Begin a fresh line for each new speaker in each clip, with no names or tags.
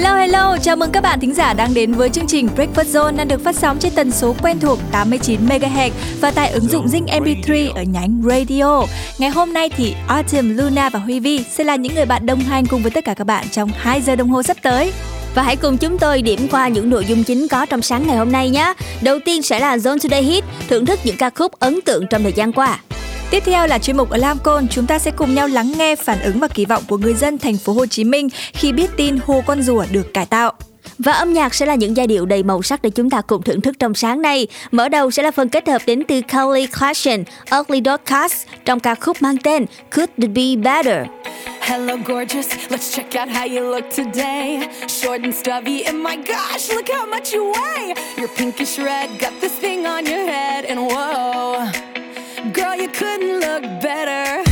Hello hello, chào mừng các bạn thính giả đang đến với chương trình Breakfast Zone đang được phát sóng trên tần số quen thuộc 89 MHz và tại ứng dụng Zing MP3 ở nhánh Radio. Ngày hôm nay thì Autumn, Luna và Huy Vi sẽ là những người bạn đồng hành cùng với tất cả các bạn trong 2 giờ đồng hồ sắp tới.
Và hãy cùng chúng tôi điểm qua những nội dung chính có trong sáng ngày hôm nay nhé. Đầu tiên sẽ là Zone Today Hit, thưởng thức những ca khúc ấn tượng trong thời gian qua.
Tiếp theo là chuyên mục Alarm Call, chúng ta sẽ cùng nhau lắng nghe phản ứng và kỳ vọng của người dân thành phố Hồ Chí Minh khi biết tin hồ con rùa được cải tạo.
Và âm nhạc sẽ là những giai điệu đầy màu sắc để chúng ta cùng thưởng thức trong sáng nay. Mở đầu sẽ là phần kết hợp đến từ Kelly Clarkson, Ugly Dog Cast trong ca khúc mang tên Could It Be Better.
Hello, gorgeous. Let's check out how you look today. Short and stubby, and my gosh, look how much you weigh. You're pinkish red, got this thing on your head, and whoa. Girl, you couldn't look better.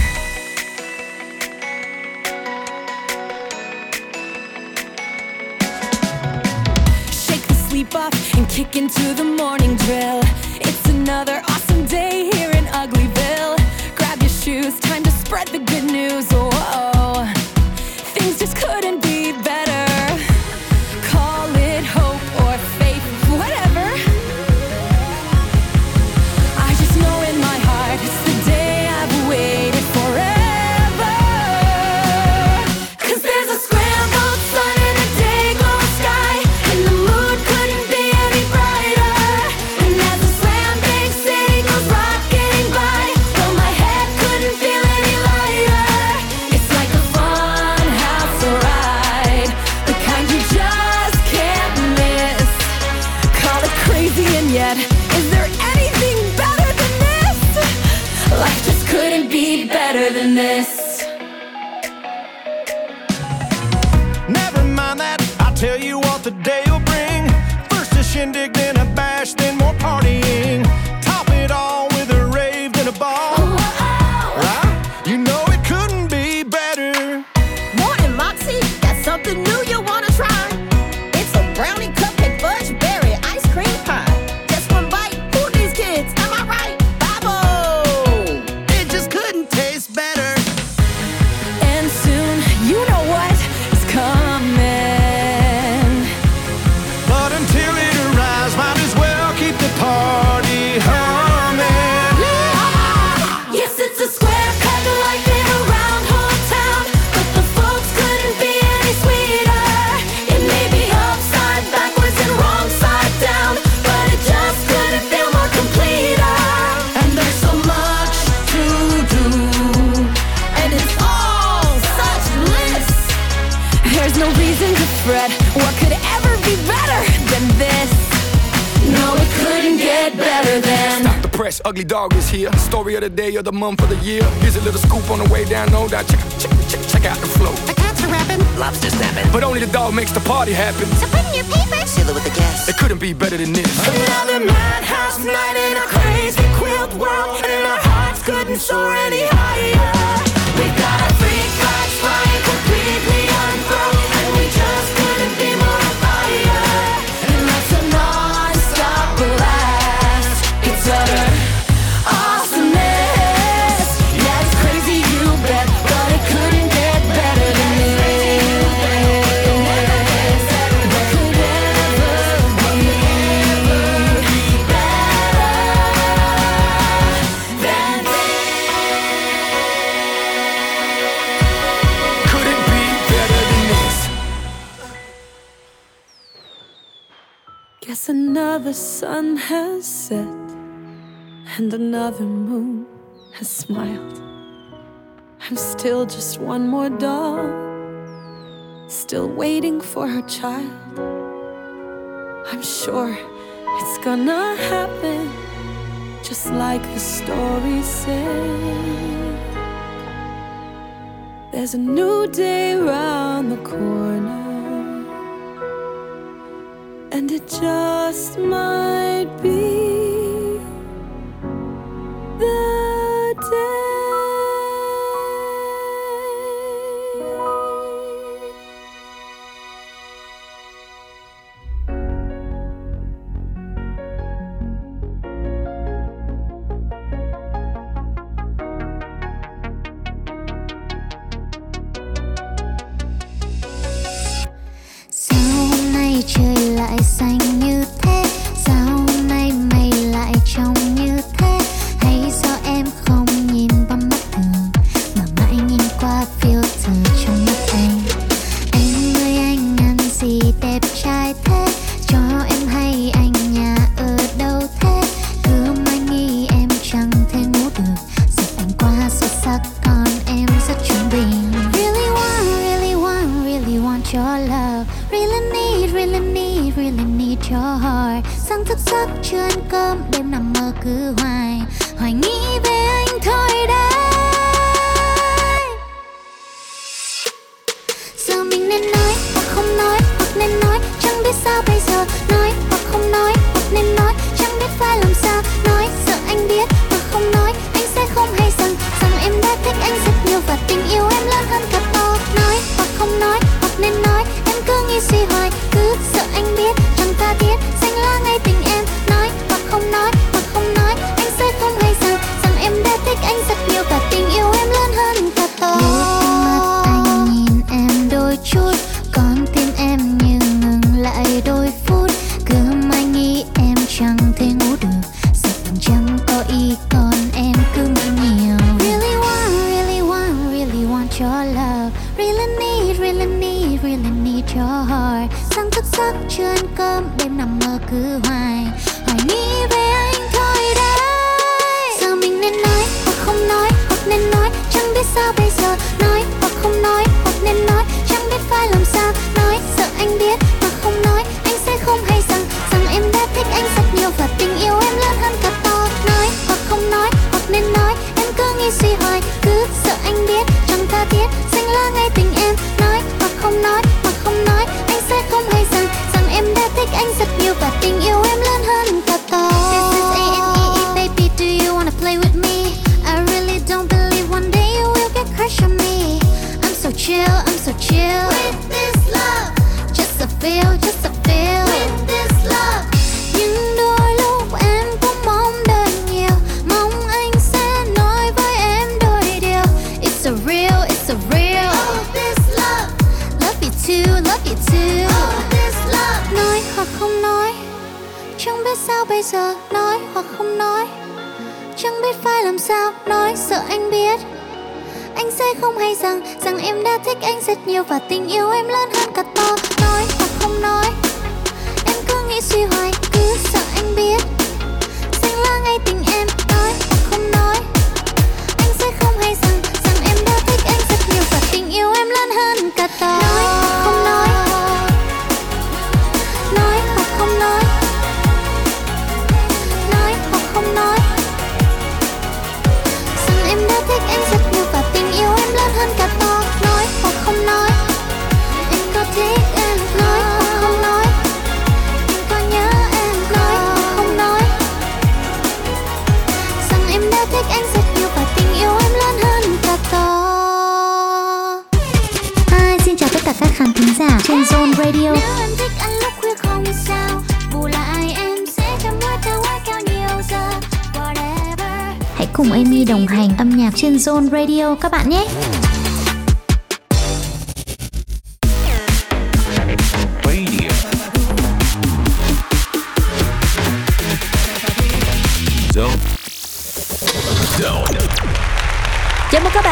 Shake the sleep off and kick into the morning drill. It's another awesome day here in Uglyville. Grab your shoes, time to spread the good news. Whoa, things just couldn't be
another
moon has smiled. I'm still just one more doll, still waiting for her child. I'm sure it's gonna happen just like the story said. There's a new day round the corner. And it just might be the
I'm so chill. With this love. Just a feel, just a feel. With this love. Nhưng đôi lúc em cũng mong đợi nhiều. Mong anh sẽ nói với em đôi điều. It's a real, it's a real. Oh, this love. Love you too, love you too. Oh, this love. Nói hoặc không nói Chẳng biết sao bây giờ. Nói hoặc không nói Chẳng biết phải làm sao. Nói sợ anh biết anh sẽ không hay rằng rằng em đã thích anh rất nhiều và tình yêu em lớn hơn cả to. Nói hoặc không nói, em cứ nghĩ suy hoài, cứ sợ anh biết xanh lá ngay tình em. Nói hoặc không nói, anh sẽ không hay rằng rằng em đã thích anh rất nhiều và tình yêu em lớn hơn cả trên Zone Radio. Nếu em thích ăn lúc khuya không sao, bù lại em sẽ chăm lo theo quá cao nhiều giờ. Whatever. Hãy cùng Amy đồng hành âm nhạc trên Zone Radio các bạn nhé.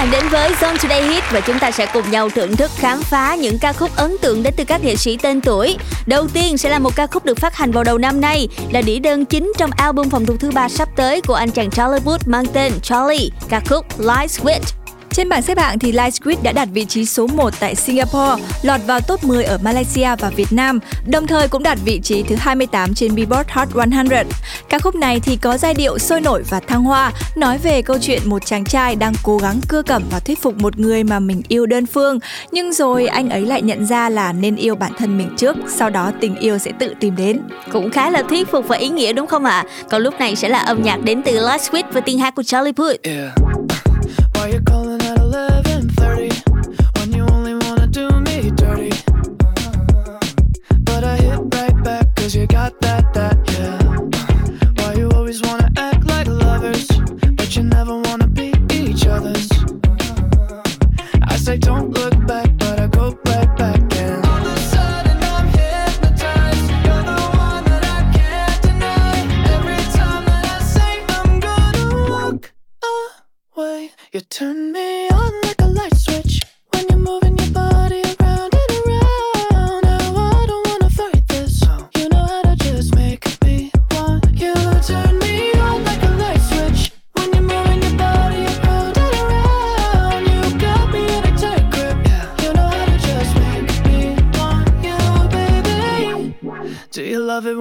Bạn đến với Zone Today Hit và chúng ta sẽ cùng nhau thưởng thức khám phá những ca khúc ấn tượng đến từ các nghệ sĩ tên tuổi. Đầu tiên sẽ là một ca khúc được phát hành vào đầu năm nay, là đĩa đơn chính trong album phòng thu thứ ba sắp tới của anh chàng Charlie Wood mang tên Charlie, ca khúc Light Switch.
Trên bảng xếp hạng thì Light Squid đã đạt vị trí số 1 tại Singapore, lọt vào top 10 ở Malaysia và Việt Nam, đồng thời cũng đạt vị trí thứ 28 trên Billboard Hot 100. Ca khúc này thì có giai điệu sôi nổi và thăng hoa, nói về câu chuyện một chàng trai đang cố gắng cưa cẩm và thuyết phục một người mà mình yêu đơn phương, nhưng rồi anh ấy lại nhận ra là nên yêu bản thân mình trước, sau đó tình yêu sẽ tự tìm đến.
Cũng khá là thuyết phục và ý nghĩa đúng không ạ? Còn lúc này sẽ là âm nhạc đến từ Light Switch và tiếng hát của Charlie Puth.
Yeah. Why you calling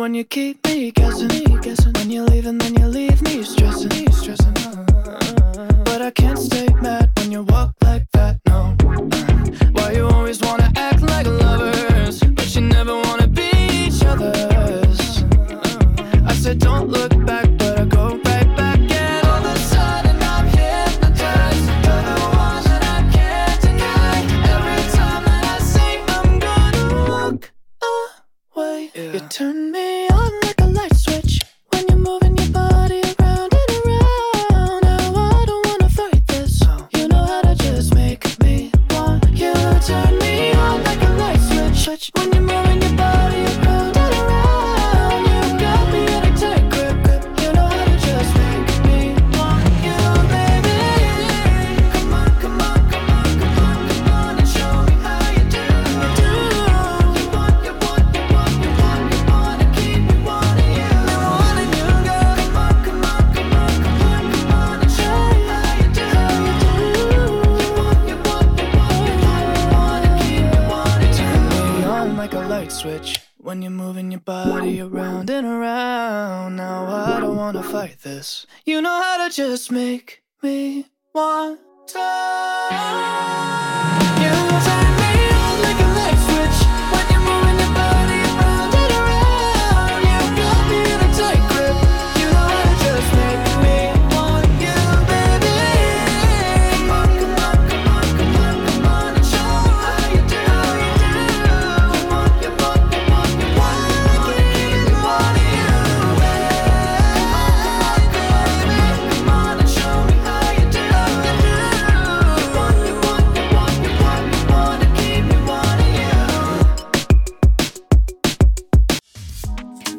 when you keep me guessing. guessing. When you leave and then you leave me stressing. stressing. But I can't stay mad when you walk like that. No. Why you always wanna act like lovers, but you never wanna be each other's? I said don't look back, but I go right back. And all of a sudden I'm hypnotized. You're the one that I can't deny. Every time that I say I'm gonna walk away, you turn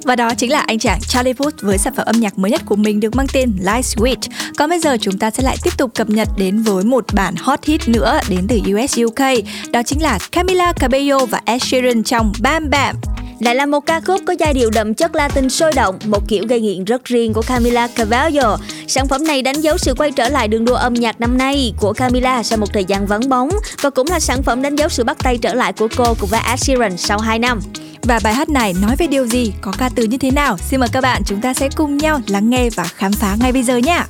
Và đó chính là anh chàng Charlie Puth với sản phẩm âm nhạc mới nhất của mình được mang tên Light Switch. Còn bây giờ chúng ta sẽ lại tiếp tục cập nhật đến với một bản hot hit nữa đến từ US UK. Đó chính là Camila Cabello và Ed Sheeran trong Bam Bam.
Lại là một ca khúc có giai điệu đậm chất Latin sôi động, một kiểu gây nghiện rất riêng của Camila Cabello. Sản phẩm này đánh dấu sự quay trở lại đường đua âm nhạc năm nay của Camila sau một thời gian vắng bóng và cũng là sản phẩm đánh dấu sự bắt tay trở lại của cô cùng với Ed Sheeran sau 2 năm.
Và bài hát này nói về điều gì, có ca từ như thế nào? Xin mời các bạn chúng ta sẽ cùng nhau lắng nghe và khám phá ngay bây giờ nhé.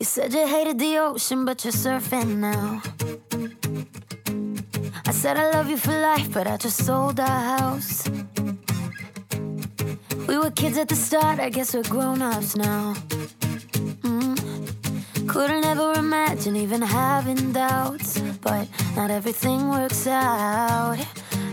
You said you hated the ocean, but you're surfing now. I said I love you for life, but I just sold our house. We were kids at the start, I guess we're grown ups now. Mm. Couldn't ever imagine even having doubts, but not everything works out.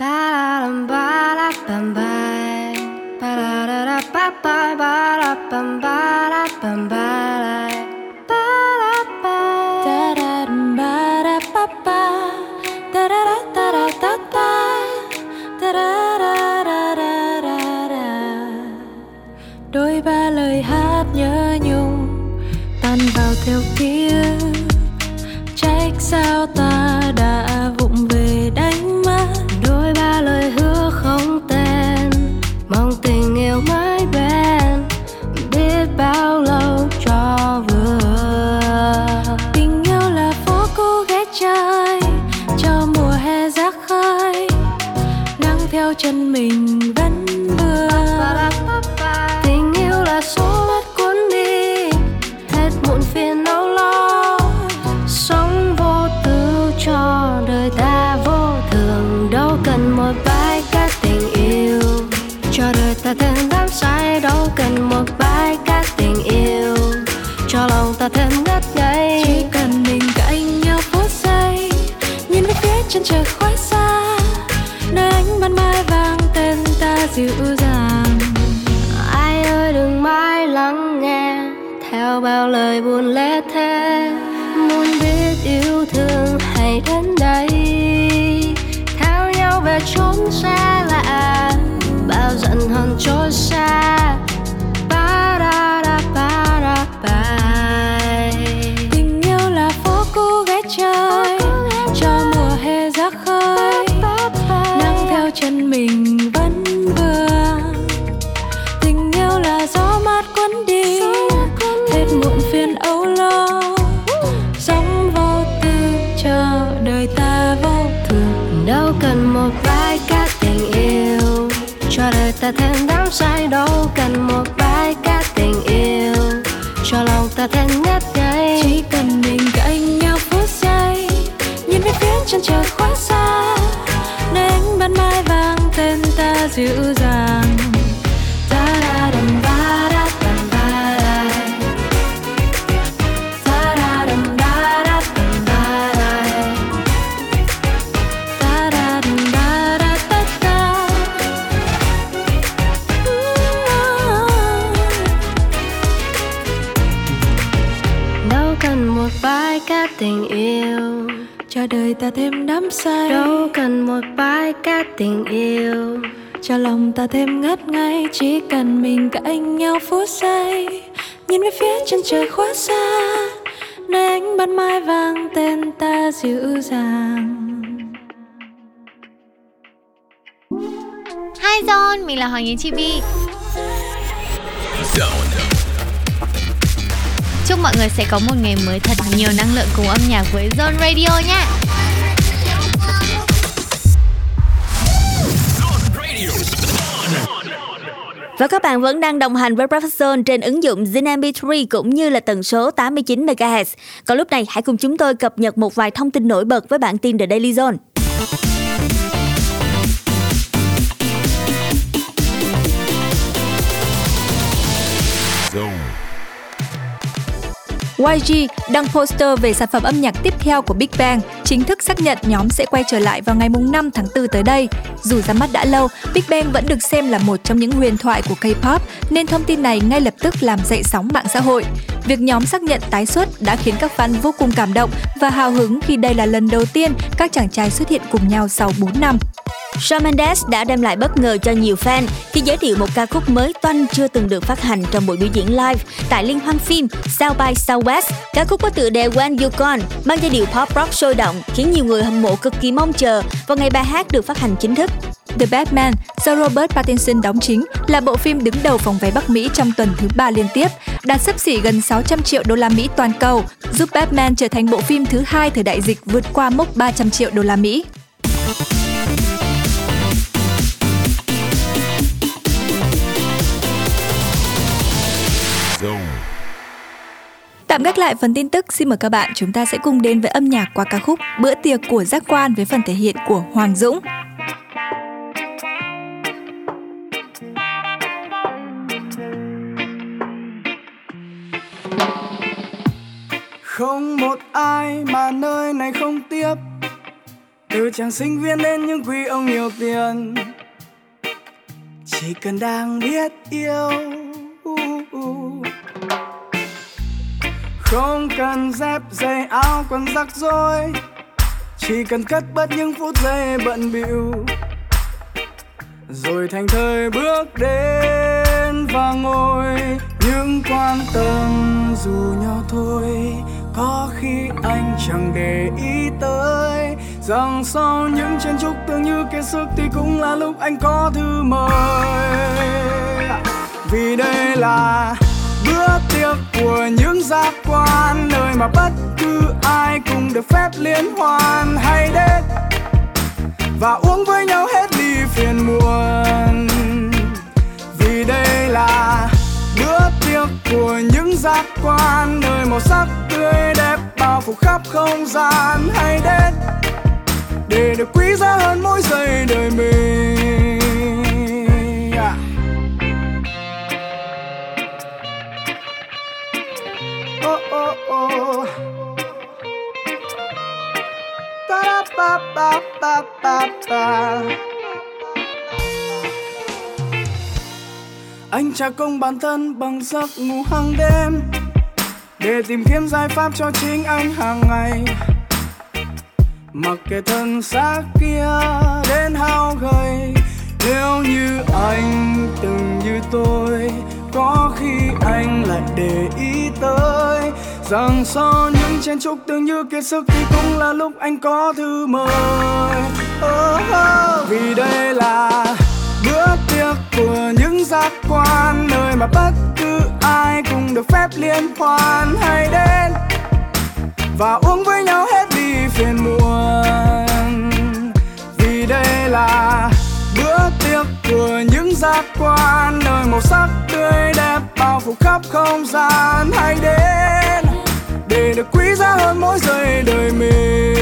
Ba-da-dum,
ba-da-bum, ba
dịu dàng.
Ai ơi, đừng mãi lắng nghe. Theo bao lời buồn lẽ thế muốn biết yêu thương hay đến đây. Theo nhau về chốn xa lạ, bao giận hờn trôi xa. Ba ba ba.
Tình yêu là phố cũ ghé chơi cho mùa hè ra khơi. Nắng theo chân mình vẫn
đâu cần đắm say đâu cần một bãi cát tình yêu. Cho lòng ta thêm ngất ngây
chỉ cần mình cạnh nhau phút giây. Nhìn về phía chân trời khoác xa nơi ánh ban mai vang tên ta dịu dàng.
Hi Zone, mình là Hoàng Yến Chi Vi. Chúc mọi người sẽ có một ngày mới thật nhiều năng lượng cùng âm nhạc với Zone Radio nha
Và các bạn vẫn đang đồng hành với Breakfast trên ứng dụng Zin MP3 cũng như là tần số 89 MHz. Còn lúc này, hãy cùng chúng tôi cập nhật một vài thông tin nổi bật với bản tin The Daily Zone.
YG đăng poster về sản phẩm âm nhạc tiếp theo của Big Bang, chính thức xác nhận nhóm sẽ quay trở lại vào ngày 5 tháng 4 tới đây. Dù ra mắt đã lâu, Big Bang vẫn được xem là một trong những huyền thoại của K-pop, nên thông tin này ngay lập tức làm dậy sóng mạng xã hội. Việc nhóm xác nhận tái xuất đã khiến các fan vô cùng cảm động và hào hứng khi đây là lần đầu tiên các chàng trai xuất hiện cùng nhau sau 4 năm.
Shawn Mendes đã đem lại bất ngờ cho nhiều fan khi giới thiệu một ca khúc mới toanh chưa từng được phát hành trong buổi biểu diễn live tại liên hoan phim South by Southwest. Ca khúc có tựa đề When You Gone mang giai điệu pop rock sôi động khiến nhiều người hâm mộ cực kỳ mong chờ vào ngày bài hát được phát hành chính thức.
The Batman do Robert Pattinson đóng chính là bộ phim đứng đầu phòng vé Bắc Mỹ trong tuần thứ ba liên tiếp, đạt sấp xỉ gần 600 triệu đô la Mỹ toàn cầu, giúp Batman trở thành bộ phim thứ hai thời đại dịch vượt qua mốc 300 triệu đô la Mỹ. Tạm gác lại phần tin tức, xin mời các bạn chúng ta sẽ cùng đến với âm nhạc qua ca khúc Bữa tiệc của giác quan với phần thể hiện của Hoàng Dũng.
Không một ai mà nơi này không tiếp. Từ chàng sinh viên đến những quý ông nhiều tiền. Chỉ cần đang biết yêu. Không cần dép giày áo, quần rắc rối. Chỉ cần cất bớt những phút giây bận bịu. Rồi thành thời bước đến và ngồi. Những quan tâm dù nhỏ thôi, có khi anh chẳng để ý tới. Rằng sau những chen chúc tương như kiệt sức thì cũng là lúc anh có thư mời. Vì đây là bữa tiệc của những giác quan, nơi mà bất cứ ai cũng được phép liên hoan hay đến. Và uống với nhau hết đi phiền muộn. Vì đây là bữa tiệc của những giác quan, nơi màu sắc tươi đẹp bao phủ khắp không gian hay đến. Để được quý giá hơn mỗi giây đời mình. Oh. Ta ba ba ba ba ba. Anh trả công bản thân bằng giấc ngủ hàng đêm, Để tìm kiếm giải pháp cho chính anh hàng ngày Mặc kệ thân xác kia đến hao gầy, Nếu như anh từng như tôi, Có khi anh lại để ý tới Rằng sau những chén chúc tưởng như kiệt sức Thì cũng là lúc anh có thư mời. Oh, oh. Vì đây là bữa tiệc của những giác quan Nơi mà bất cứ ai cũng được phép liên hoan. Hay đến Và uống với nhau hết đi phiền muộn. Vì đây là bữa tiệc của những giác quan Nơi màu sắc tươi đẹp bao phủ khắp không gian. Hay đến để được quý giá hơn mỗi giây đời mình.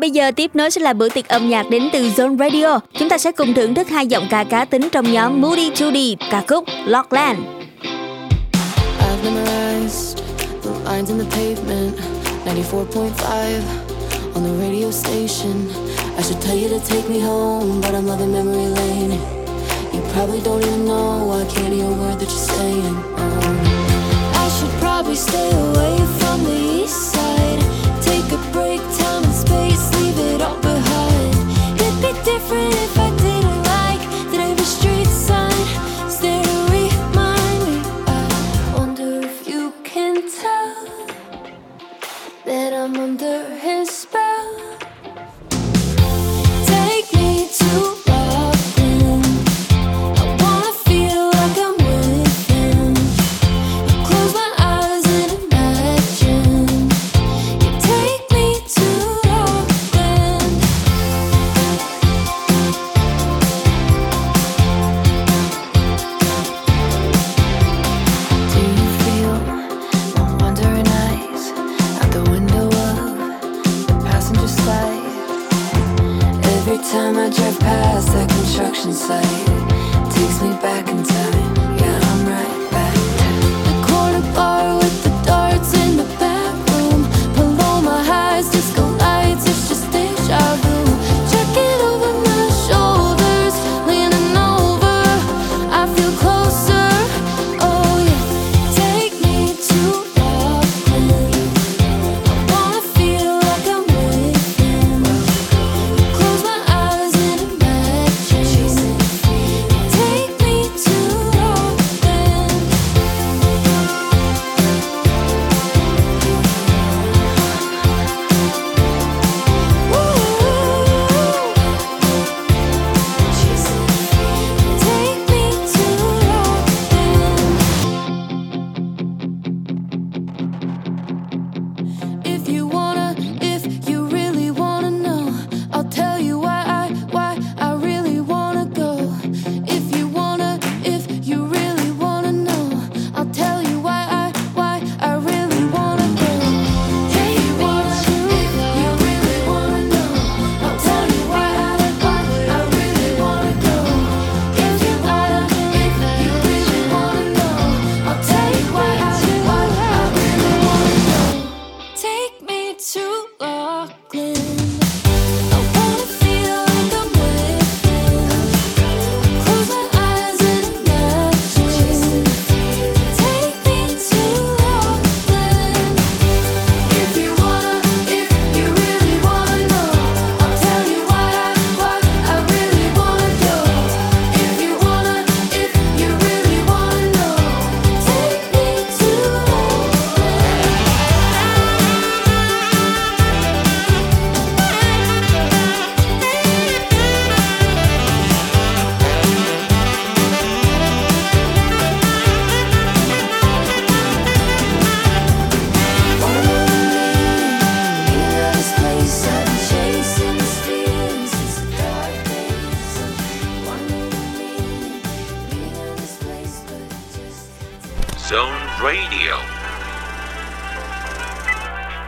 Bây giờ tiếp nối sẽ là bữa tiệc âm nhạc đến từ Zone Radio. Chúng ta sẽ cùng thưởng thức hai giọng ca cá tính trong nhóm Moody Judy, ca khúc Lockland.
I've memorized the lines in the pavement 94.5 on the radio station I should tell you to take me home But I'm loving memory lane You probably don't even know I can't hear a word that you're saying Um, I should probably stay away from the east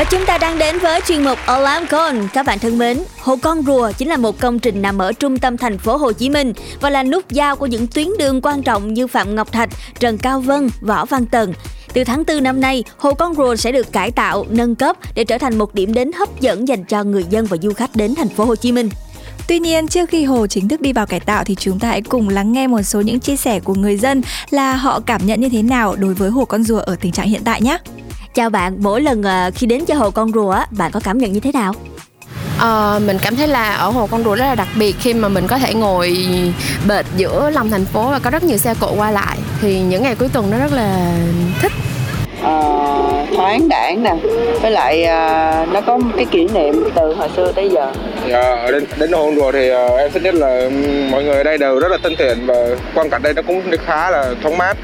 Và chúng ta đang đến với chuyên mục Alarm Con. Các bạn thân mến, Hồ Con Rùa chính là một công trình nằm ở trung tâm thành phố Hồ Chí Minh và là nút giao của những tuyến đường quan trọng như Phạm Ngọc Thạch, Trần Cao Vân, Võ Văn Tần. Từ tháng 4 năm nay, Hồ Con Rùa sẽ được cải tạo, nâng cấp để trở thành một điểm đến hấp dẫn dành cho người dân và du khách đến thành phố Hồ Chí Minh.
Tuy nhiên, trước khi hồ chính thức đi vào cải tạo thì chúng ta hãy cùng lắng nghe một số những chia sẻ của người dân là họ cảm nhận như thế nào đối với hồ con rùa ở tình trạng hiện tại nhé.
Chào bạn, mỗi lần ờ, khi đến cho hồ con rùa bạn có cảm nhận như thế nào?
Ờ, mình cảm thấy là ở hồ con rùa rất là đặc biệt khi mà mình có thể ngồi bệt giữa lòng thành phố và có rất nhiều xe cộ qua lại. Thì những ngày cuối tuần nó rất là thích.
Ờ, thoáng đãng nè với lại à, nó có cái kỷ niệm từ hồi xưa tới giờ.
Dạ, đến, đến hôm rồi thì ờ, em thích nhất là mọi người ở đây đều rất là thân thiện và quang cảnh đây nó cũng khá là thoáng mát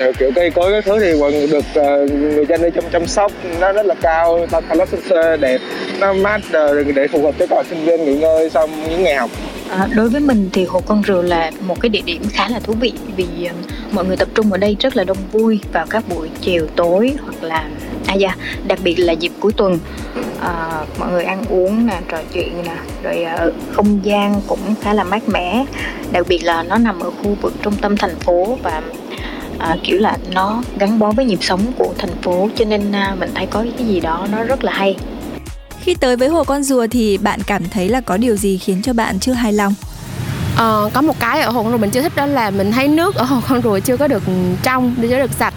Ờ, kiểu cây cối các thứ thì còn được uh, người dân đây chăm chăm sóc nó rất là cao ta nó xinh đẹp nó mát để phù hợp cho các bạn sinh viên nghỉ ngơi sau những ngày học.
À, đối với mình thì Hồ Con Rùa là một cái địa điểm khá là thú vị vì ờ, mọi người tập trung ở đây rất là đông vui vào các buổi chiều tối hoặc là à dạ đặc biệt là dịp cuối tuần. À, mọi người ăn uống nè trò chuyện nè rồi à, không gian cũng khá là mát mẻ. Đặc biệt là nó nằm ở khu vực trung tâm thành phố và à, kiểu là nó gắn bó với nhịp sống của thành phố cho nên à, mình thấy có cái gì đó nó rất là hay
Khi tới với hồ con rùa thì bạn cảm thấy là có điều gì khiến cho bạn chưa hài lòng?
Ờ, có một cái ở hồ con rùa mình chưa thích đó là mình thấy nước ở hồ con rùa chưa có được trong chưa có được sạch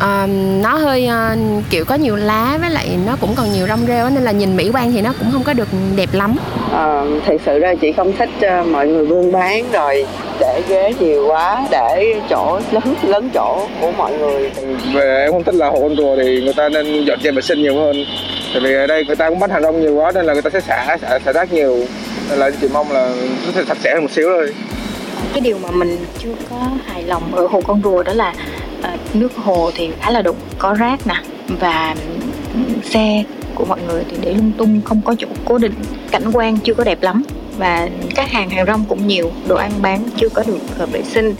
Ờ, nó hơi ờ, kiểu có nhiều lá với lại nó cũng còn nhiều rong rêu nên là nhìn mỹ quan thì nó cũng không có được đẹp lắm.
Ờ, thật sự ra chị không thích ờ, mọi người buôn bán rồi để ghế nhiều quá để chỗ lớn lớn chỗ của mọi người.
Về em không thích là hồ con rùa thì người ta nên dọn dẹp vệ sinh nhiều hơn. Tại vì ở đây người ta cũng bắt hàng rong nhiều quá nên là người ta sẽ xả xả, xả rác nhiều. Nên là chỉ mong là nó sẽ sạch sẽ hơn một xíu thôi.
Cái điều mà mình chưa có hài lòng ở hồ con rùa đó là Ờ, nước hồ thì khá là đục, có rác nè, và xe của mọi người thì để lung tung, không có chỗ cố định, cảnh quan chưa có đẹp lắm. Và các hàng hàng rong cũng nhiều, đồ ăn bán chưa có được hợp vệ sinh.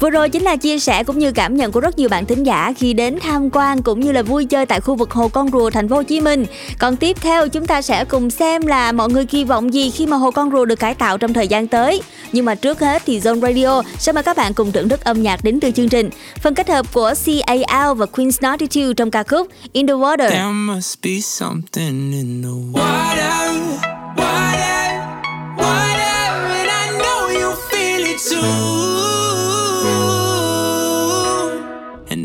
Vừa rồi chính là chia sẻ cũng như cảm nhận của rất nhiều bạn thính giả khi đến tham quan cũng như là vui chơi tại khu vực Hồ Con Rùa thành phố Hồ Chí Minh. Còn tiếp theo chúng ta sẽ cùng xem là mọi người kỳ vọng gì khi mà Hồ Con Rùa được cải tạo trong thời gian tới. Nhưng mà trước hết thì Zone Radio sẽ mời các bạn cùng thưởng thức âm nhạc đến từ chương trình. Phần kết hợp của CAL và Queen's Attitude trong ca khúc In the Water.
There must be something in the water, water, water, and I know you feel it too.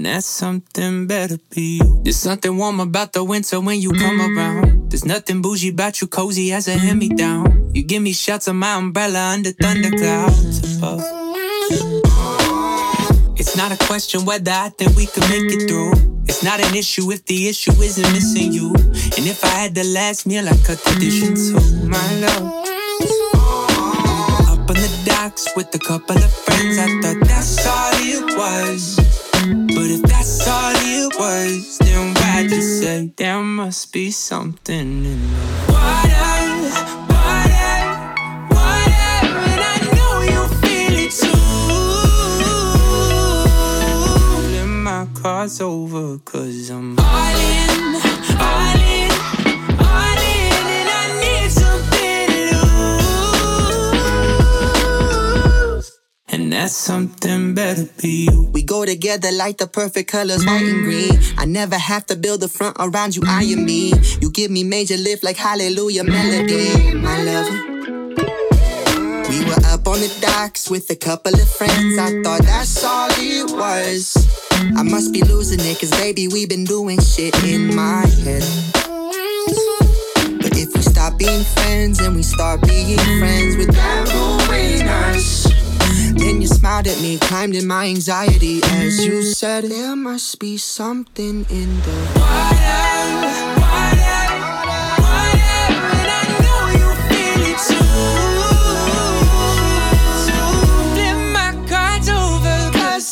And that something better be you. There's something warm about the winter when you come around. There's nothing bougie about you, cozy as a hand me down. You give me shots of my umbrella under thunderclouds above. It's not a question whether I think we could make it through. It's not an issue if the issue isn't missing you. And if I had the last meal, I'd cut the dish in oh, two, my love. Up on the docks with a couple of friends, I thought that's all it was. But if that's all it was, then why'd you say there must be something in the water? Water, water, and I know you feel it too. Let my cards over, cause I'm that's something better be you.
We go together like the perfect colors, white and green. I never have to build a front around you, I am me. You give me major lift like hallelujah melody, my love. We were up on the docks with a couple of friends. I thought that's all it was. I must be losing it, cause baby, we've been doing shit in my head. But if we stop being friends and we start being friends without ruining us, then you smiled at me, climbed in my anxiety. As you said, There must be something in the
Flip my cards over, 'cause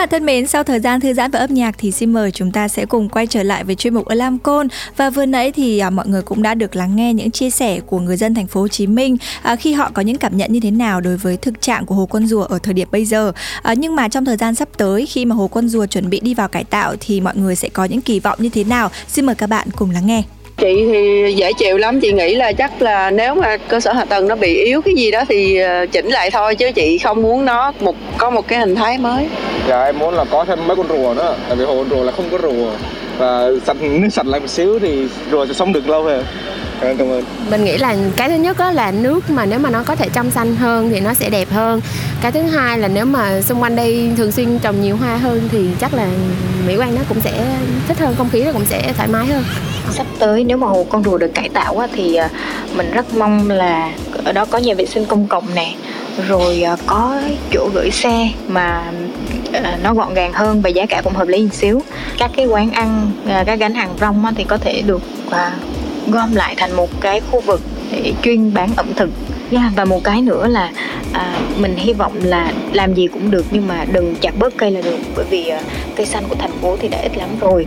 bạn thân mến, sau thời gian thư giãn và âm nhạc thì xin mời chúng ta sẽ cùng quay trở lại với chuyên mục Alarm Call và vừa nãy thì à, mọi người cũng đã được lắng nghe những chia sẻ của người dân thành phố Hồ Chí Minh à, khi họ có những cảm nhận như thế nào đối với thực trạng của Hồ Con Rùa ở thời điểm bây giờ. À, nhưng mà trong thời gian sắp tới khi mà Hồ Con Rùa chuẩn bị đi vào cải tạo thì mọi người sẽ có những kỳ vọng như thế nào? Xin mời các bạn cùng lắng nghe
chị thì dễ chịu lắm chị nghĩ là chắc là nếu mà cơ sở hạ tầng nó bị yếu cái gì đó thì ờ, chỉnh lại thôi chứ chị không muốn nó một có một cái hình thái mới.
Dạ em muốn là có thêm mấy con rùa nữa Tại vì hồ con rùa là không có rùa. Và sạch nước sạch lại một xíu thì rùa sẽ sống được lâu hơn. Cảm ơn, cảm ơn.
Mình nghĩ là cái thứ nhất đó là nước mà nếu mà nó có thể trong xanh hơn thì nó sẽ đẹp hơn. Cái thứ hai là nếu mà xung quanh đây thường xuyên trồng nhiều hoa hơn thì chắc là mỹ quan nó cũng sẽ thích hơn không khí nó cũng sẽ thoải mái hơn
sắp tới. Nếu mà hồ con rùa được cải tạo á, thì à, mình rất mong là ở đó có nhà vệ sinh công cộng nè rồi à, có chỗ gửi xe mà à, nó gọn gàng hơn và giá cả cũng hợp lý một xíu. Các cái quán ăn các gánh hàng rong thì có thể được gom lại thành một cái khu vực để chuyên bán ẩm thực. Yeah, và một cái nữa là à, mình hy vọng là làm gì cũng được nhưng mà đừng chặt bớt cây là được bởi vì à, cây xanh của thành phố thì đã ít lắm rồi.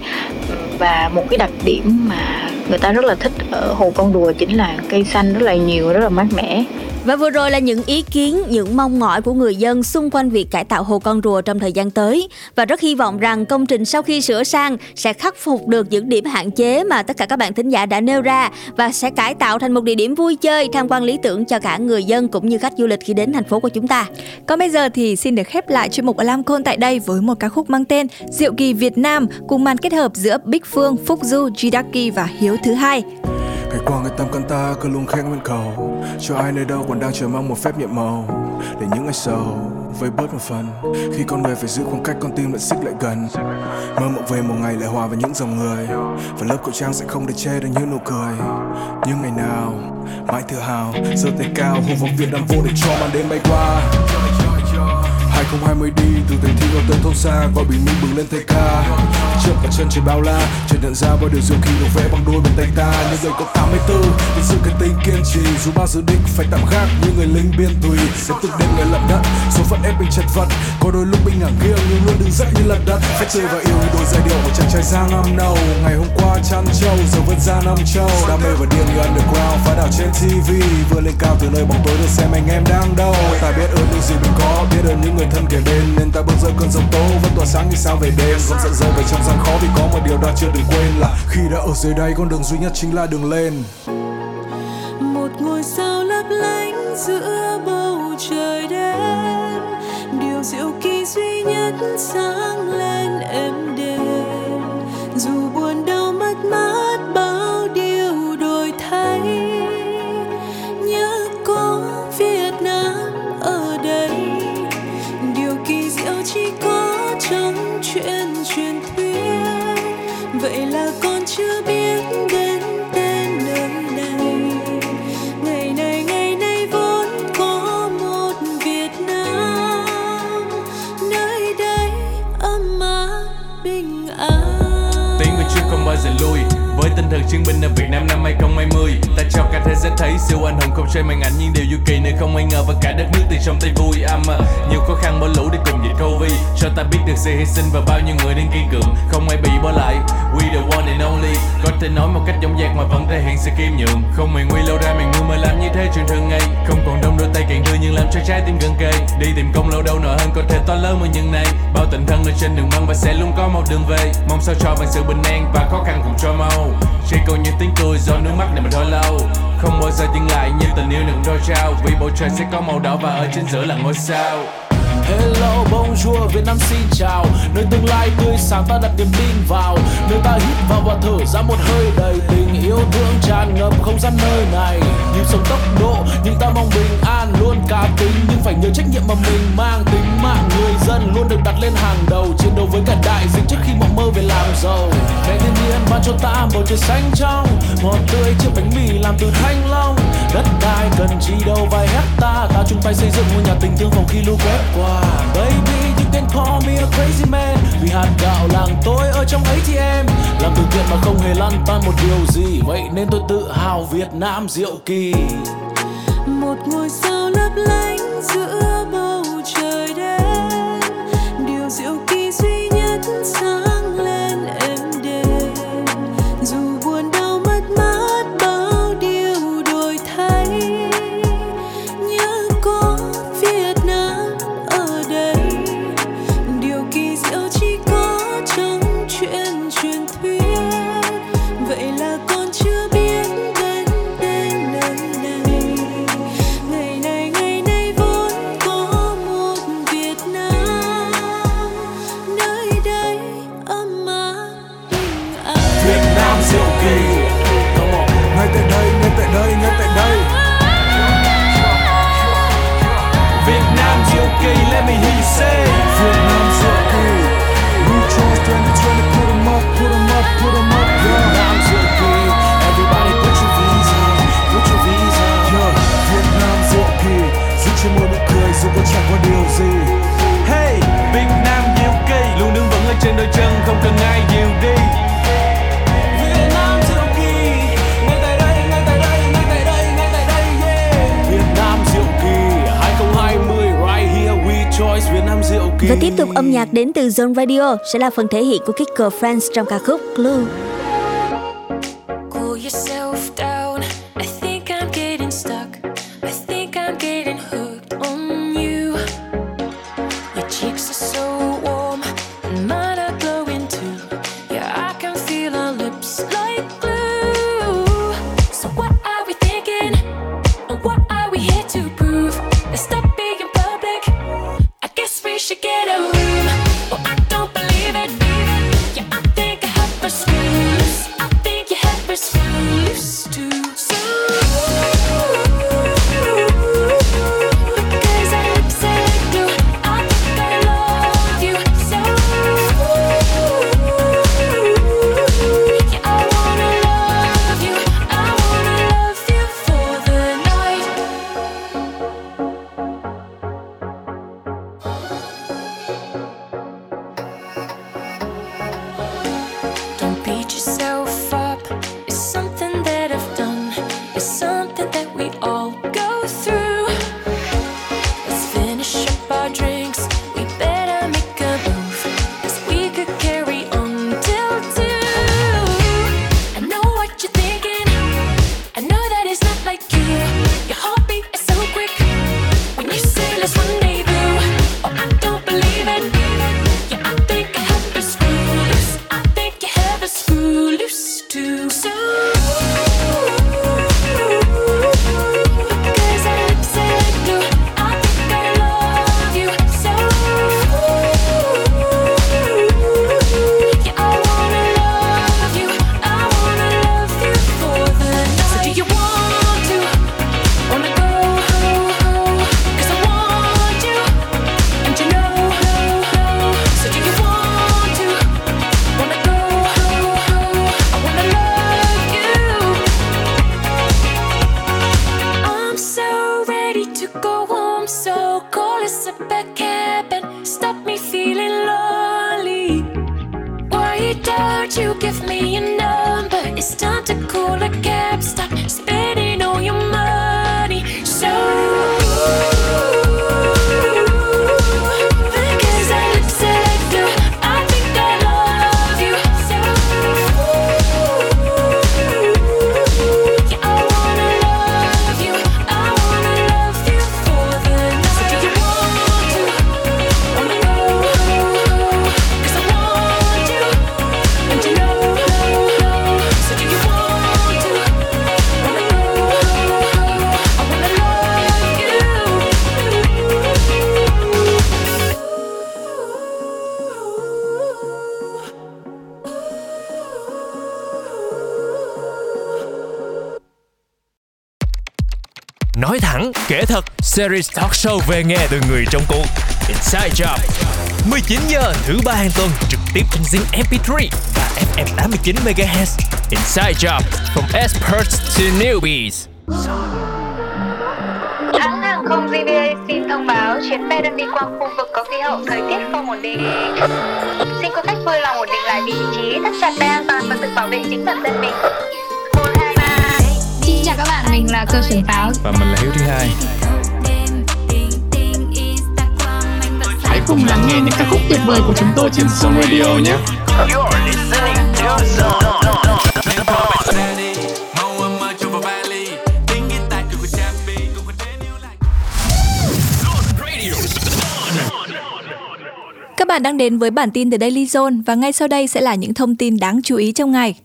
Và một cái đặc điểm mà người ta rất là thích ở hồ con đùa chính là cây xanh rất là nhiều rất là mát mẻ
và vừa rồi là những ý kiến, những mong mỏi của người dân xung quanh việc cải tạo hồ con rùa trong thời gian tới. Và rất hy vọng rằng công trình sau khi sửa sang sẽ khắc phục được những điểm hạn chế mà tất cả các bạn thính giả đã nêu ra và sẽ cải tạo thành một địa điểm vui chơi, tham quan lý tưởng cho cả người dân cũng như khách du lịch khi đến thành phố của chúng ta.
Còn bây giờ thì xin được khép lại chuyên mục Alarm Call tại đây với một ca khúc mang tên Diệu kỳ Việt Nam cùng màn kết hợp giữa Bích Phương, Phúc Du, Jidaki và Hiếu thứ hai.
Ngày qua người tâm can ta cứ luôn khen nguyên cầu. Cho ai nơi đâu còn đang chờ mong một phép nhiệm màu. Để những ngày sầu với bớt một phần. Khi con người phải giữ khoảng cách, con tim lại xích lại gần. Mơ mộng về một ngày lại hòa với những dòng người. Và lớp khẩu trang sẽ không để che được những nụ cười. Nhưng ngày nào, mãi tự hào, giơ tay cao hô vọng Việt Nam vô để cho màn đêm bay qua. 2020 đi từ thành thị vào tới thôn xa gọi bình minh bừng lên thay ca. Trước cả chân trời bao la chợt nhận ra bao điều diệu kỳ được vẽ bằng đôi bàn tay ta. Những người có 84 để sự cái tinh kiên trì. Dù bao dự định phải tạm gác như người lính biên tùy, sẽ từng đêm người lận đất. Số phận ép mình chật vật, có đôi lúc mình ngả nghiêng, nhưng luôn đứng dậy như lật đất. Phải chơi và yêu như đôi giai điệu của chàng trai giang năm nâu. Ngày hôm qua chăn trâu, giờ vươn ra năm châu. Đam mê và điên như underground, phá đảo trên tv vừa lên cao từ nơi bóng tối, được xem anh em đang đâu. Ta biết ơn những gì mình có, biết ơn những người thân kề bên, nên ta bước giữa cơn giông tố. Vẫn tỏa sáng như sao về đêm không sợ rơi về trong gian khó. Vì có một điều ta chưa đừng quên là khi đã ở dưới đây con đường duy nhất chính là đường lên.
Một ngôi sao lấp lánh giữa bầu trời đêm. Điều diệu kỳ duy nhất sáng lên êm đềm. Dù buồn đau mất mát
thần chiến binh ở Việt Nam năm 2020 ta cho cả thế giới thấy siêu anh hùng không chơi màn ảnh nhưng điều du kỳ nơi không ai ngờ và cả đất nước từ trong tay vui. À, Âm nhiều khó khăn bỏ lũ để cùng dịch covid cho ta biết được sự hy sinh và bao nhiêu người đang kiên cường, không ai bị bỏ lại we the one and only. Có thể nói một cách dõng dạc mà vẫn thể hiện sự kiêm nhường không mày nguy lâu ra mày ngu mà làm như thế chuyện thường ngày. Không còn đông đôi tay cạn đưa nhưng làm cho trái tim gần kề. Đi tìm công lâu đâu nợ hơn có thể to lớn mà những này. Bao tình thân ở trên đường băng và sẽ luôn có một đường về. Mong sao cho bằng sự bình an và khó khăn cùng cho mau. Chỉ còn những tiếng cười do nước mắt này mà thôi lâu. Không bao giờ dừng lại như tình yêu đừng đôi trao. Vì bầu trời sẽ có màu đỏ và ở trên giữa là ngôi sao.
Hello, bonjour, Việt Nam xin chào. Nơi tương lai tươi sáng ta đặt niềm tin vào. Nơi ta hít vào và thở ra một hơi đầy tình yêu thương tràn ngập không gian nơi này. Nhịp sống tốc độ nhưng ta mong bình an Luôn cá tính. Nhưng phải nhớ trách nhiệm mà mình mang Tính mạng người dân luôn được đặt lên hàng đầu. Chiến đấu với cả đại dịch trước khi mộng mơ về làm giàu. Mẹ thiên nhiên ban cho ta bầu trời xanh trong. Ngọt tươi chiếc bánh mì làm từ thanh long. Đất đai, cần chi đâu vài hecta Ta chung tay xây dựng ngôi nhà tình thương phòng khi lũ quét qua. Baby you can call me a crazy man. Vì hạt gạo làng tôi ở trong ấy thì em Làm từ thiện mà không hề lăn tan một điều gì. Vậy nên tôi tự hào Việt Nam diệu kỳ.
Một ngôi sao lấp lánh giữa
trên
đôi chân không cần ai dìu đi.
Việt Nam diệu kỳ ngay tại đây ngay tại đây ngay tại đây ngay tại đây yeah. Việt Nam diệu kỳ 2020 right here we choice Việt Nam diệu kỳ.
Và tiếp tục âm nhạc đến từ Zone Radio sẽ là phần thể hiện của Kicker Friends trong ca khúc Glue.
Series talk show về nghe từ người trong cuộc. Inside Job. 19 giờ thứ ba hàng tuần trực tiếp trên Zing MP3 và FM 89 MHz. Inside Job, from experts to newbies.
Hãng hàng không GVA xin thông báo chuyến bay đang đi qua khu vực có khí hậu thời tiết không ổn định. Xin quý khách vui lòng ổn định lại vị trí, thắt chặt dây an toàn và tự bảo vệ chính bản thân mình.
Xin chào các bạn, mình là cơ trưởng táo
Và mình là Hiếu thứ hai
cùng lắng nghe những ca khúc tuyệt vời của chúng tôi trên Zone Radio nhé.
Các bạn đang đến với bản tin từ Daily Zone và ngay sau đây sẽ là những thông tin đáng chú ý trong ngày.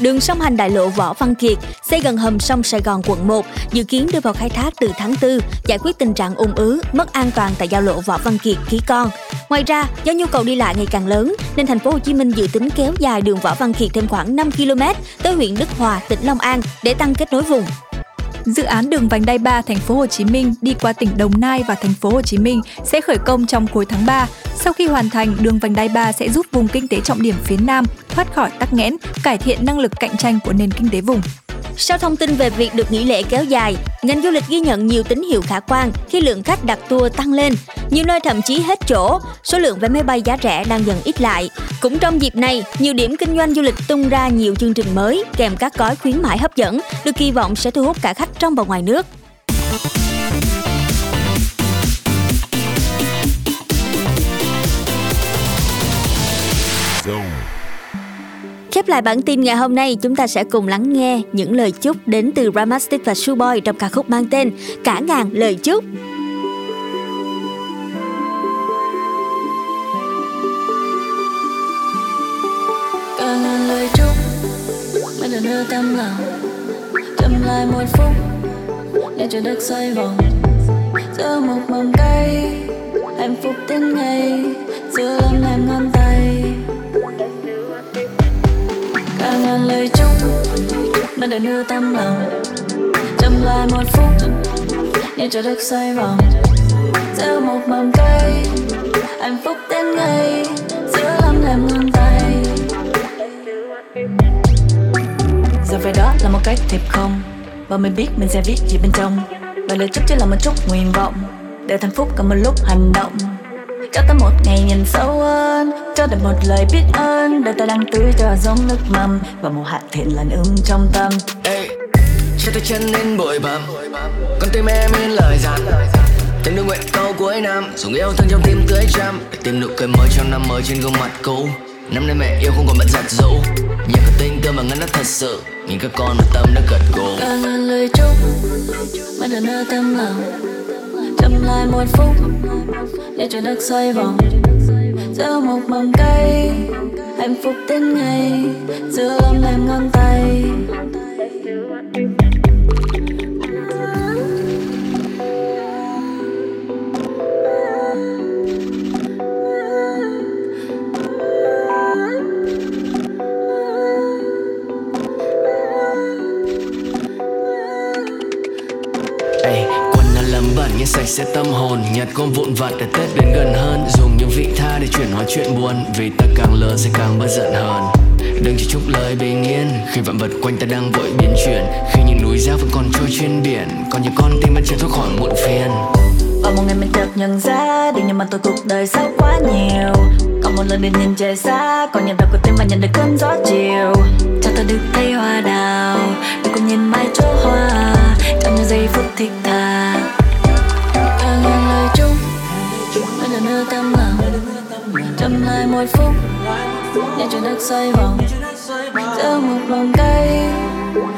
Đường song hành đại lộ Võ Văn Kiệt xây gần hầm sông Sài Gòn quận 1 dự kiến đưa vào khai thác từ tháng 4, giải quyết tình trạng ùn ứ, mất an toàn tại giao lộ Võ Văn Kiệt Ký Con. Ngoài ra, do nhu cầu đi lại ngày càng lớn nên thành phố Hồ Chí Minh dự tính kéo dài đường Võ Văn Kiệt thêm khoảng 5 km tới huyện Đức Hòa, tỉnh Long An để tăng kết nối vùng.
Dự án đường vành đai 3 thành phố Hồ Chí Minh đi qua tỉnh Đồng Nai và thành phố Hồ Chí Minh sẽ khởi công trong cuối tháng 3. Sau khi hoàn thành, đường vành đai 3 sẽ giúp vùng kinh tế trọng điểm phía Nam thoát khỏi tắc nghẽn, cải thiện năng lực cạnh tranh của nền kinh tế vùng.
Sau thông tin về việc được nghỉ lễ kéo dài, ngành du lịch ghi nhận nhiều tín hiệu khả quan khi lượng khách đặt tour tăng lên. Nhiều nơi thậm chí hết chỗ, số lượng vé máy bay giá rẻ đang dần ít lại. Cũng trong dịp này, nhiều điểm kinh doanh du lịch tung ra nhiều chương trình mới kèm các gói khuyến mãi hấp dẫn, được kỳ vọng sẽ thu hút cả khách trong và ngoài nước. Khép lại bản tin ngày hôm nay, chúng ta sẽ cùng lắng nghe những lời chúc đến từ Ramastic và Suboy trong ca khúc mang tên Cả ngàn lời chúc.
cả ngàn lời chúc mới được đưa tâm lòng chậm lại một phút để cho đất xoay vòng. Giữa một mầm cây hạnh phúc đến ngày. Giữa lòng em ngón tay ngàn lời chúc. Mới đã đưa tâm lòng. Chậm lại một phút, Như cho đất xoay vòng. Giữa một mầm cây, hạnh phúc đến ngay giữa lắm em ngón tay. Giờ về đó là một cách thiệp không? Và mình biết mình sẽ viết gì bên trong. Và lời chúc chỉ là một chút nguyện vọng, để thành phúc cần một lúc hành động. Cho ta một ngày nhìn sâu hơn, cho được một lời biết ơn đời ta đang tưới cho giống nước mầm và một hạt thiện lành ươm trong tâm.
Ê, cho tay chân lên bụi bặm. Con tim em in lời dặn. Từng đôi nguyện câu cuối năm. Dùng yêu thương trong tim tưới trăm. Để tìm nụ cười mới trong năm mới trên gương mặt cũ. Năm nay mẹ yêu không còn bận giặt rũ nhà cửa tinh tươm và ngân nó thật sự. Nhìn các con tâm đã gật gù.
Cả ngàn lời chúc mới được nơi tâm lòng. Chậm lại một phút để cho đất xoay vòng. Giữa một mầm cây hạnh phúc đến ngày giữa lắm em ngón tay.
Sạch sẽ tâm hồn, Nhặt gom vụn vặt để Tết đến gần hơn. Dùng những vị tha để chuyển hóa chuyện buồn, Vì ta càng lớn sẽ càng bớt giận hờn. Đừng chỉ chúc lời bình yên, khi vạn vật quanh ta đang vội biến chuyển. Khi những núi giá vẫn còn trôi trên biển, còn những con tim vẫn chưa thoát khỏi muộn phiền.
Và một ngày mình chợt nhận ra Điều nhưng mà tôi cuộc đời sao quá nhiều. Còn một lần được nhìn trời xa Còn nhận được của tim mà nhận được cơn gió chiều. Cho tôi được thấy hoa đào Được cùng nhìn mãi chỗ hoa. Trong những giây phút thích thà Mới tâm lòng Chậm lại một phút Để cho đất xoay vòng Giữa một vòng cây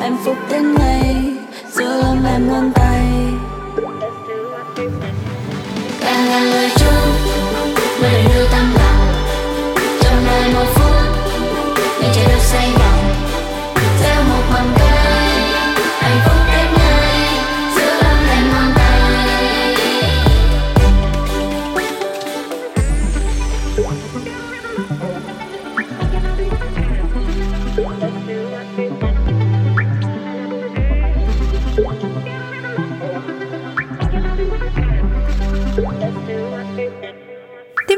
Hạnh phúc đến ngày Giữa lâm em ngón tay Càng là lời chung Mới là lưu tâm lòng chậm lại một phút Để trái đất xoay vòng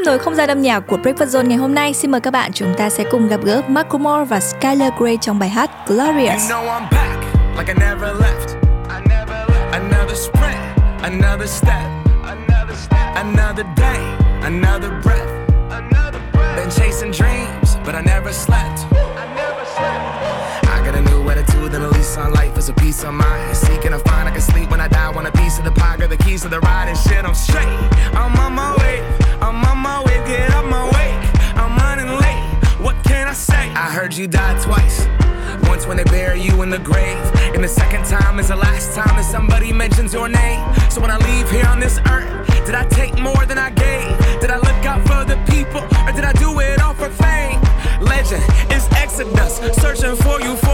Tiếp nối không gian âm nhạc của Breakfast Zone ngày hôm nay, xin mời các bạn chúng ta sẽ cùng gặp gỡ Macklemore và Skylar Grey trong bài hát Glorious.
You know I'm back, like I never left. I never left. Another sprint, another step, another step, another day, another breath. another breath. Been chasing dreams, but I never slept. I got a new attitude and a lease on life is a piece of mind. Seeking a find, I can sleep when I die. Want a piece of the pie, got the keys to the ride and shit. I'm straight. I'm on my way. I'm on my way. Get up my way. I'm running late. What can I say? I heard you died twice. Once when they bury you in the grave, and the second time is the last time that somebody mentions your name. So when I leave here on this earth, did I take more than I gave? Did I look out for the people, or did I do it all for fame? Legend is Exodus, searching for euphoria, trudging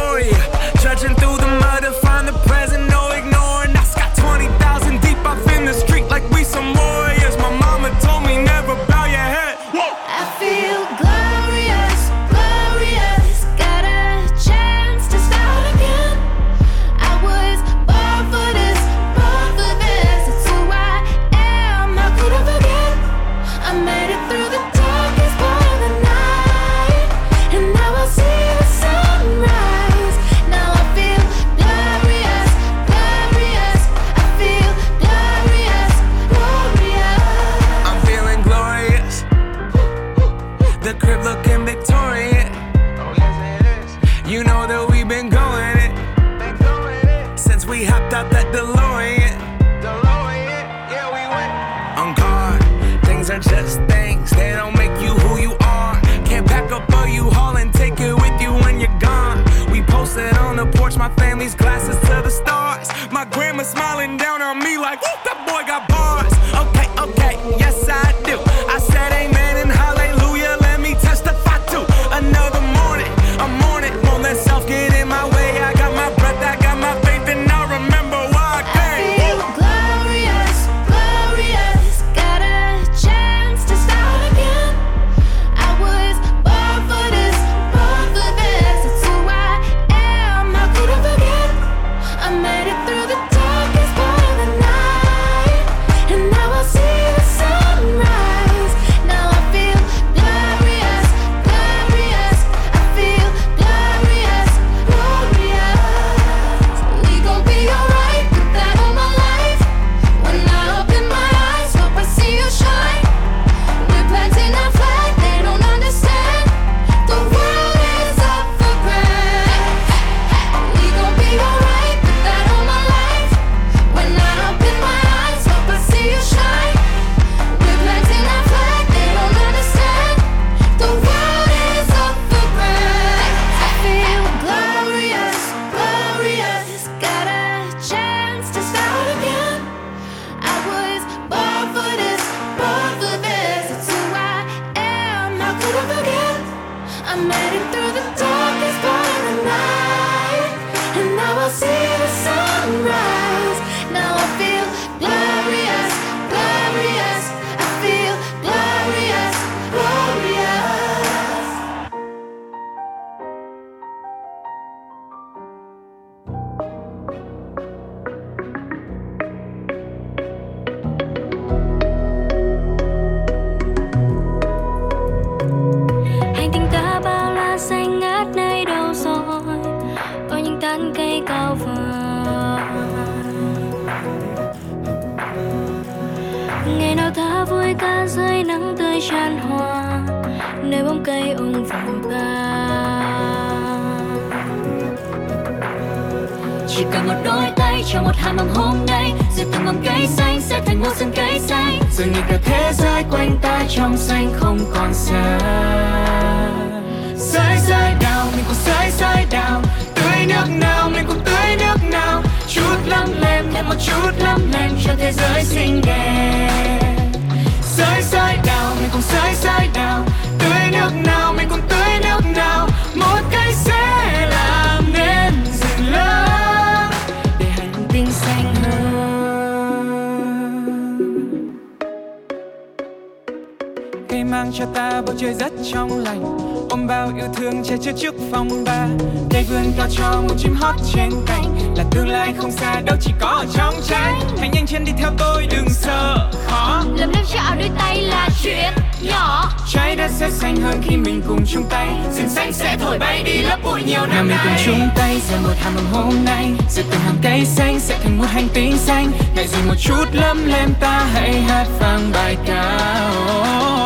trong lành. Ôm bao yêu thương che chở trước phòng ba cây vươn cao cho một chim hót trên cành. Là tương lai không xa đâu chỉ có ở trong trái hãy nhanh chân đi theo tôi đừng sợ khó.
Lấm lem cho áo đôi tay là chuyện nhỏ.
Trái đất sẽ xanh hơn khi mình cùng chung tay. Rừng xanh sẽ thổi bay đi lớp bụi nhiều năm nay mình cùng chung tay gieo một hạt mầm hôm nay. Rồi từng hàng cây xanh sẽ thành một hành tinh xanh. Ngại dù một chút lấm lem ta hãy hát vang bài ca.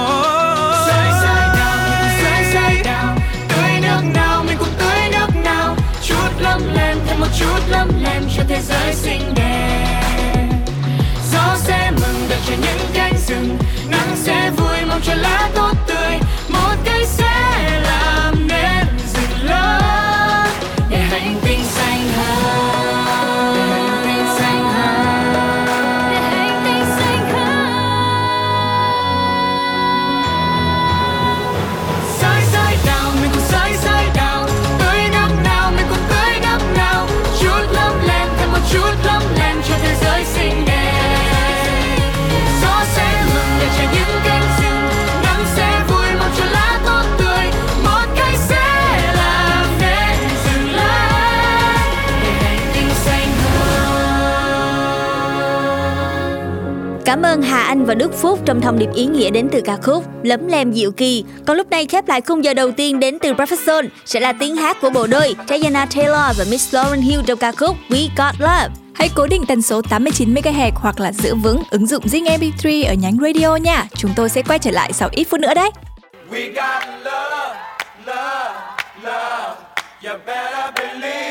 rơi chút lấp lem cho thế giới xinh đẹp. Gió sẽ mừng đợi cho những cánh rừng, nắng sẽ vui mong cho lá tốt tươi.
Cảm ơn Hà Anh và Đức Phúc trong thông điệp ý nghĩa đến từ ca khúc Lấm lem diệu kỳ. Còn lúc này khép lại khung giờ đầu tiên đến từ Zone sẽ là tiếng hát của bộ đôi Diana Taylor và Miss Lauren Hill trong ca khúc We Got Love.
Hãy cố định tần số 89 MHz hoặc là giữ vững ứng dụng Zing MP3 ở nhánh radio nha. Chúng tôi sẽ quay trở lại sau ít phút nữa đấy.
We got love, love, love. You better believe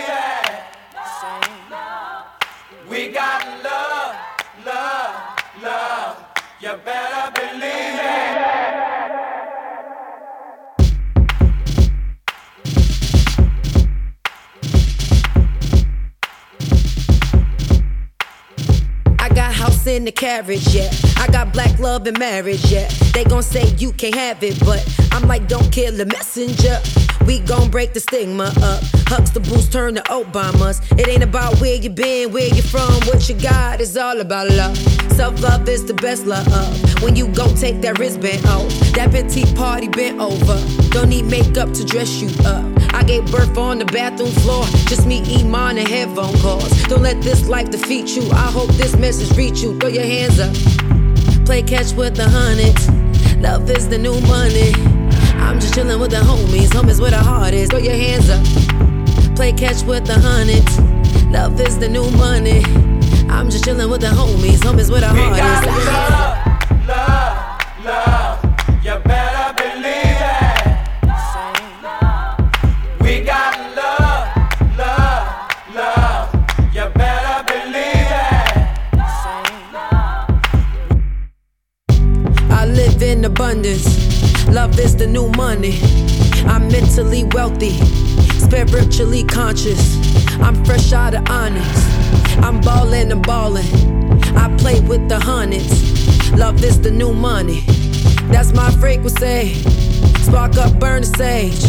got
house in the carriage, yeah. I got black love and marriage, yeah. They gon' say you can't have it, but I'm like, don't kill the messenger. We gon' break the stigma up. Hucks the boost, turn to Obamas. It ain't about where you been, where you from, what you got. It's all about love. Self love is the best love. When you go take that wristband off, that petite party bent over. Don't need makeup to dress you up. I gave birth on the bathroom floor. Just me, Iman, and headphone calls. Don't let this life defeat you. I hope this message reach you. Throw your hands up. Play catch with the hundreds. Love is the new money. I'm just chillin' with the homies. Homies where the heart is. Throw your hands up. Play catch with the hundreds. Love is the new money. I'm just chillin' with the homies. Homies where the
We
heart
got
is.
love, love, love. You better believe it. We got love, love, love. You better believe it.
I live in abundance. Love is the new money. I'm mentally wealthy, spiritually conscious. I'm fresh out of onyx. I'm ballin' and ballin'. I play with the hundreds. Love is the new money. That's my frequency. Spark up, burn the sage.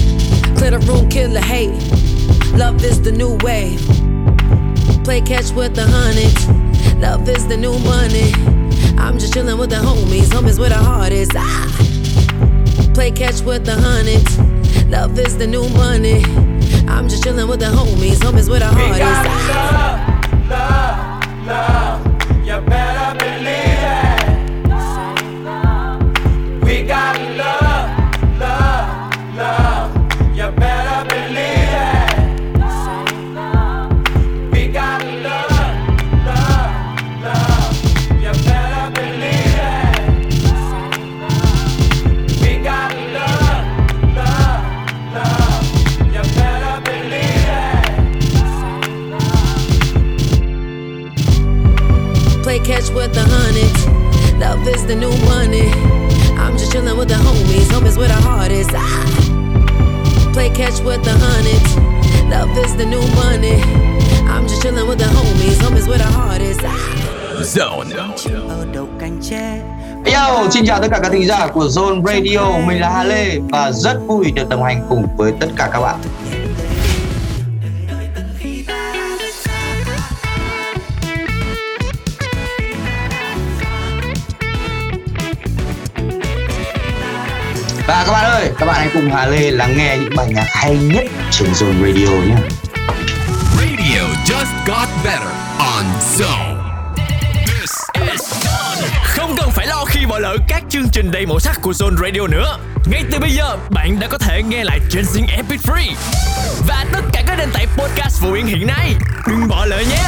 Clear the room, kill the hate. Love is the new wave. Play catch with the hundreds. Love is the new money. I'm just chillin' with the homies. Homies where the heart is. Ah! Play catch with the hundreds. Love is the new money. I'm just chillin' with the homies. Homies with the Ah!
love, love, love. Love
is the new money. I'm just chillin' with the homies. Home is where the heart is. Ah. Play catch with the hundreds. Love is the new money. I'm just chillin' with the homies. Home is where the heart is. Ah.
Zone.
Yo, xin chào tất cả các thính giả của Zone Radio, mình là Hà Lê và rất vui được đồng hành cùng với tất cả các bạn. Và các bạn ơi, các bạn hãy cùng Hà Lê lắng nghe những bài nhạc hay nhất trên Zone Radio nhé.
Radio just got better on Zone. This is Không cần phải lo khi bỏ lỡ các chương trình đầy màu sắc của Zone Radio nữa. Ngay từ bây giờ, bạn đã có thể nghe lại trên Zing MP3 và tất cả các nền tảng podcast phổ biến hiện nay. Đừng bỏ lỡ nhé.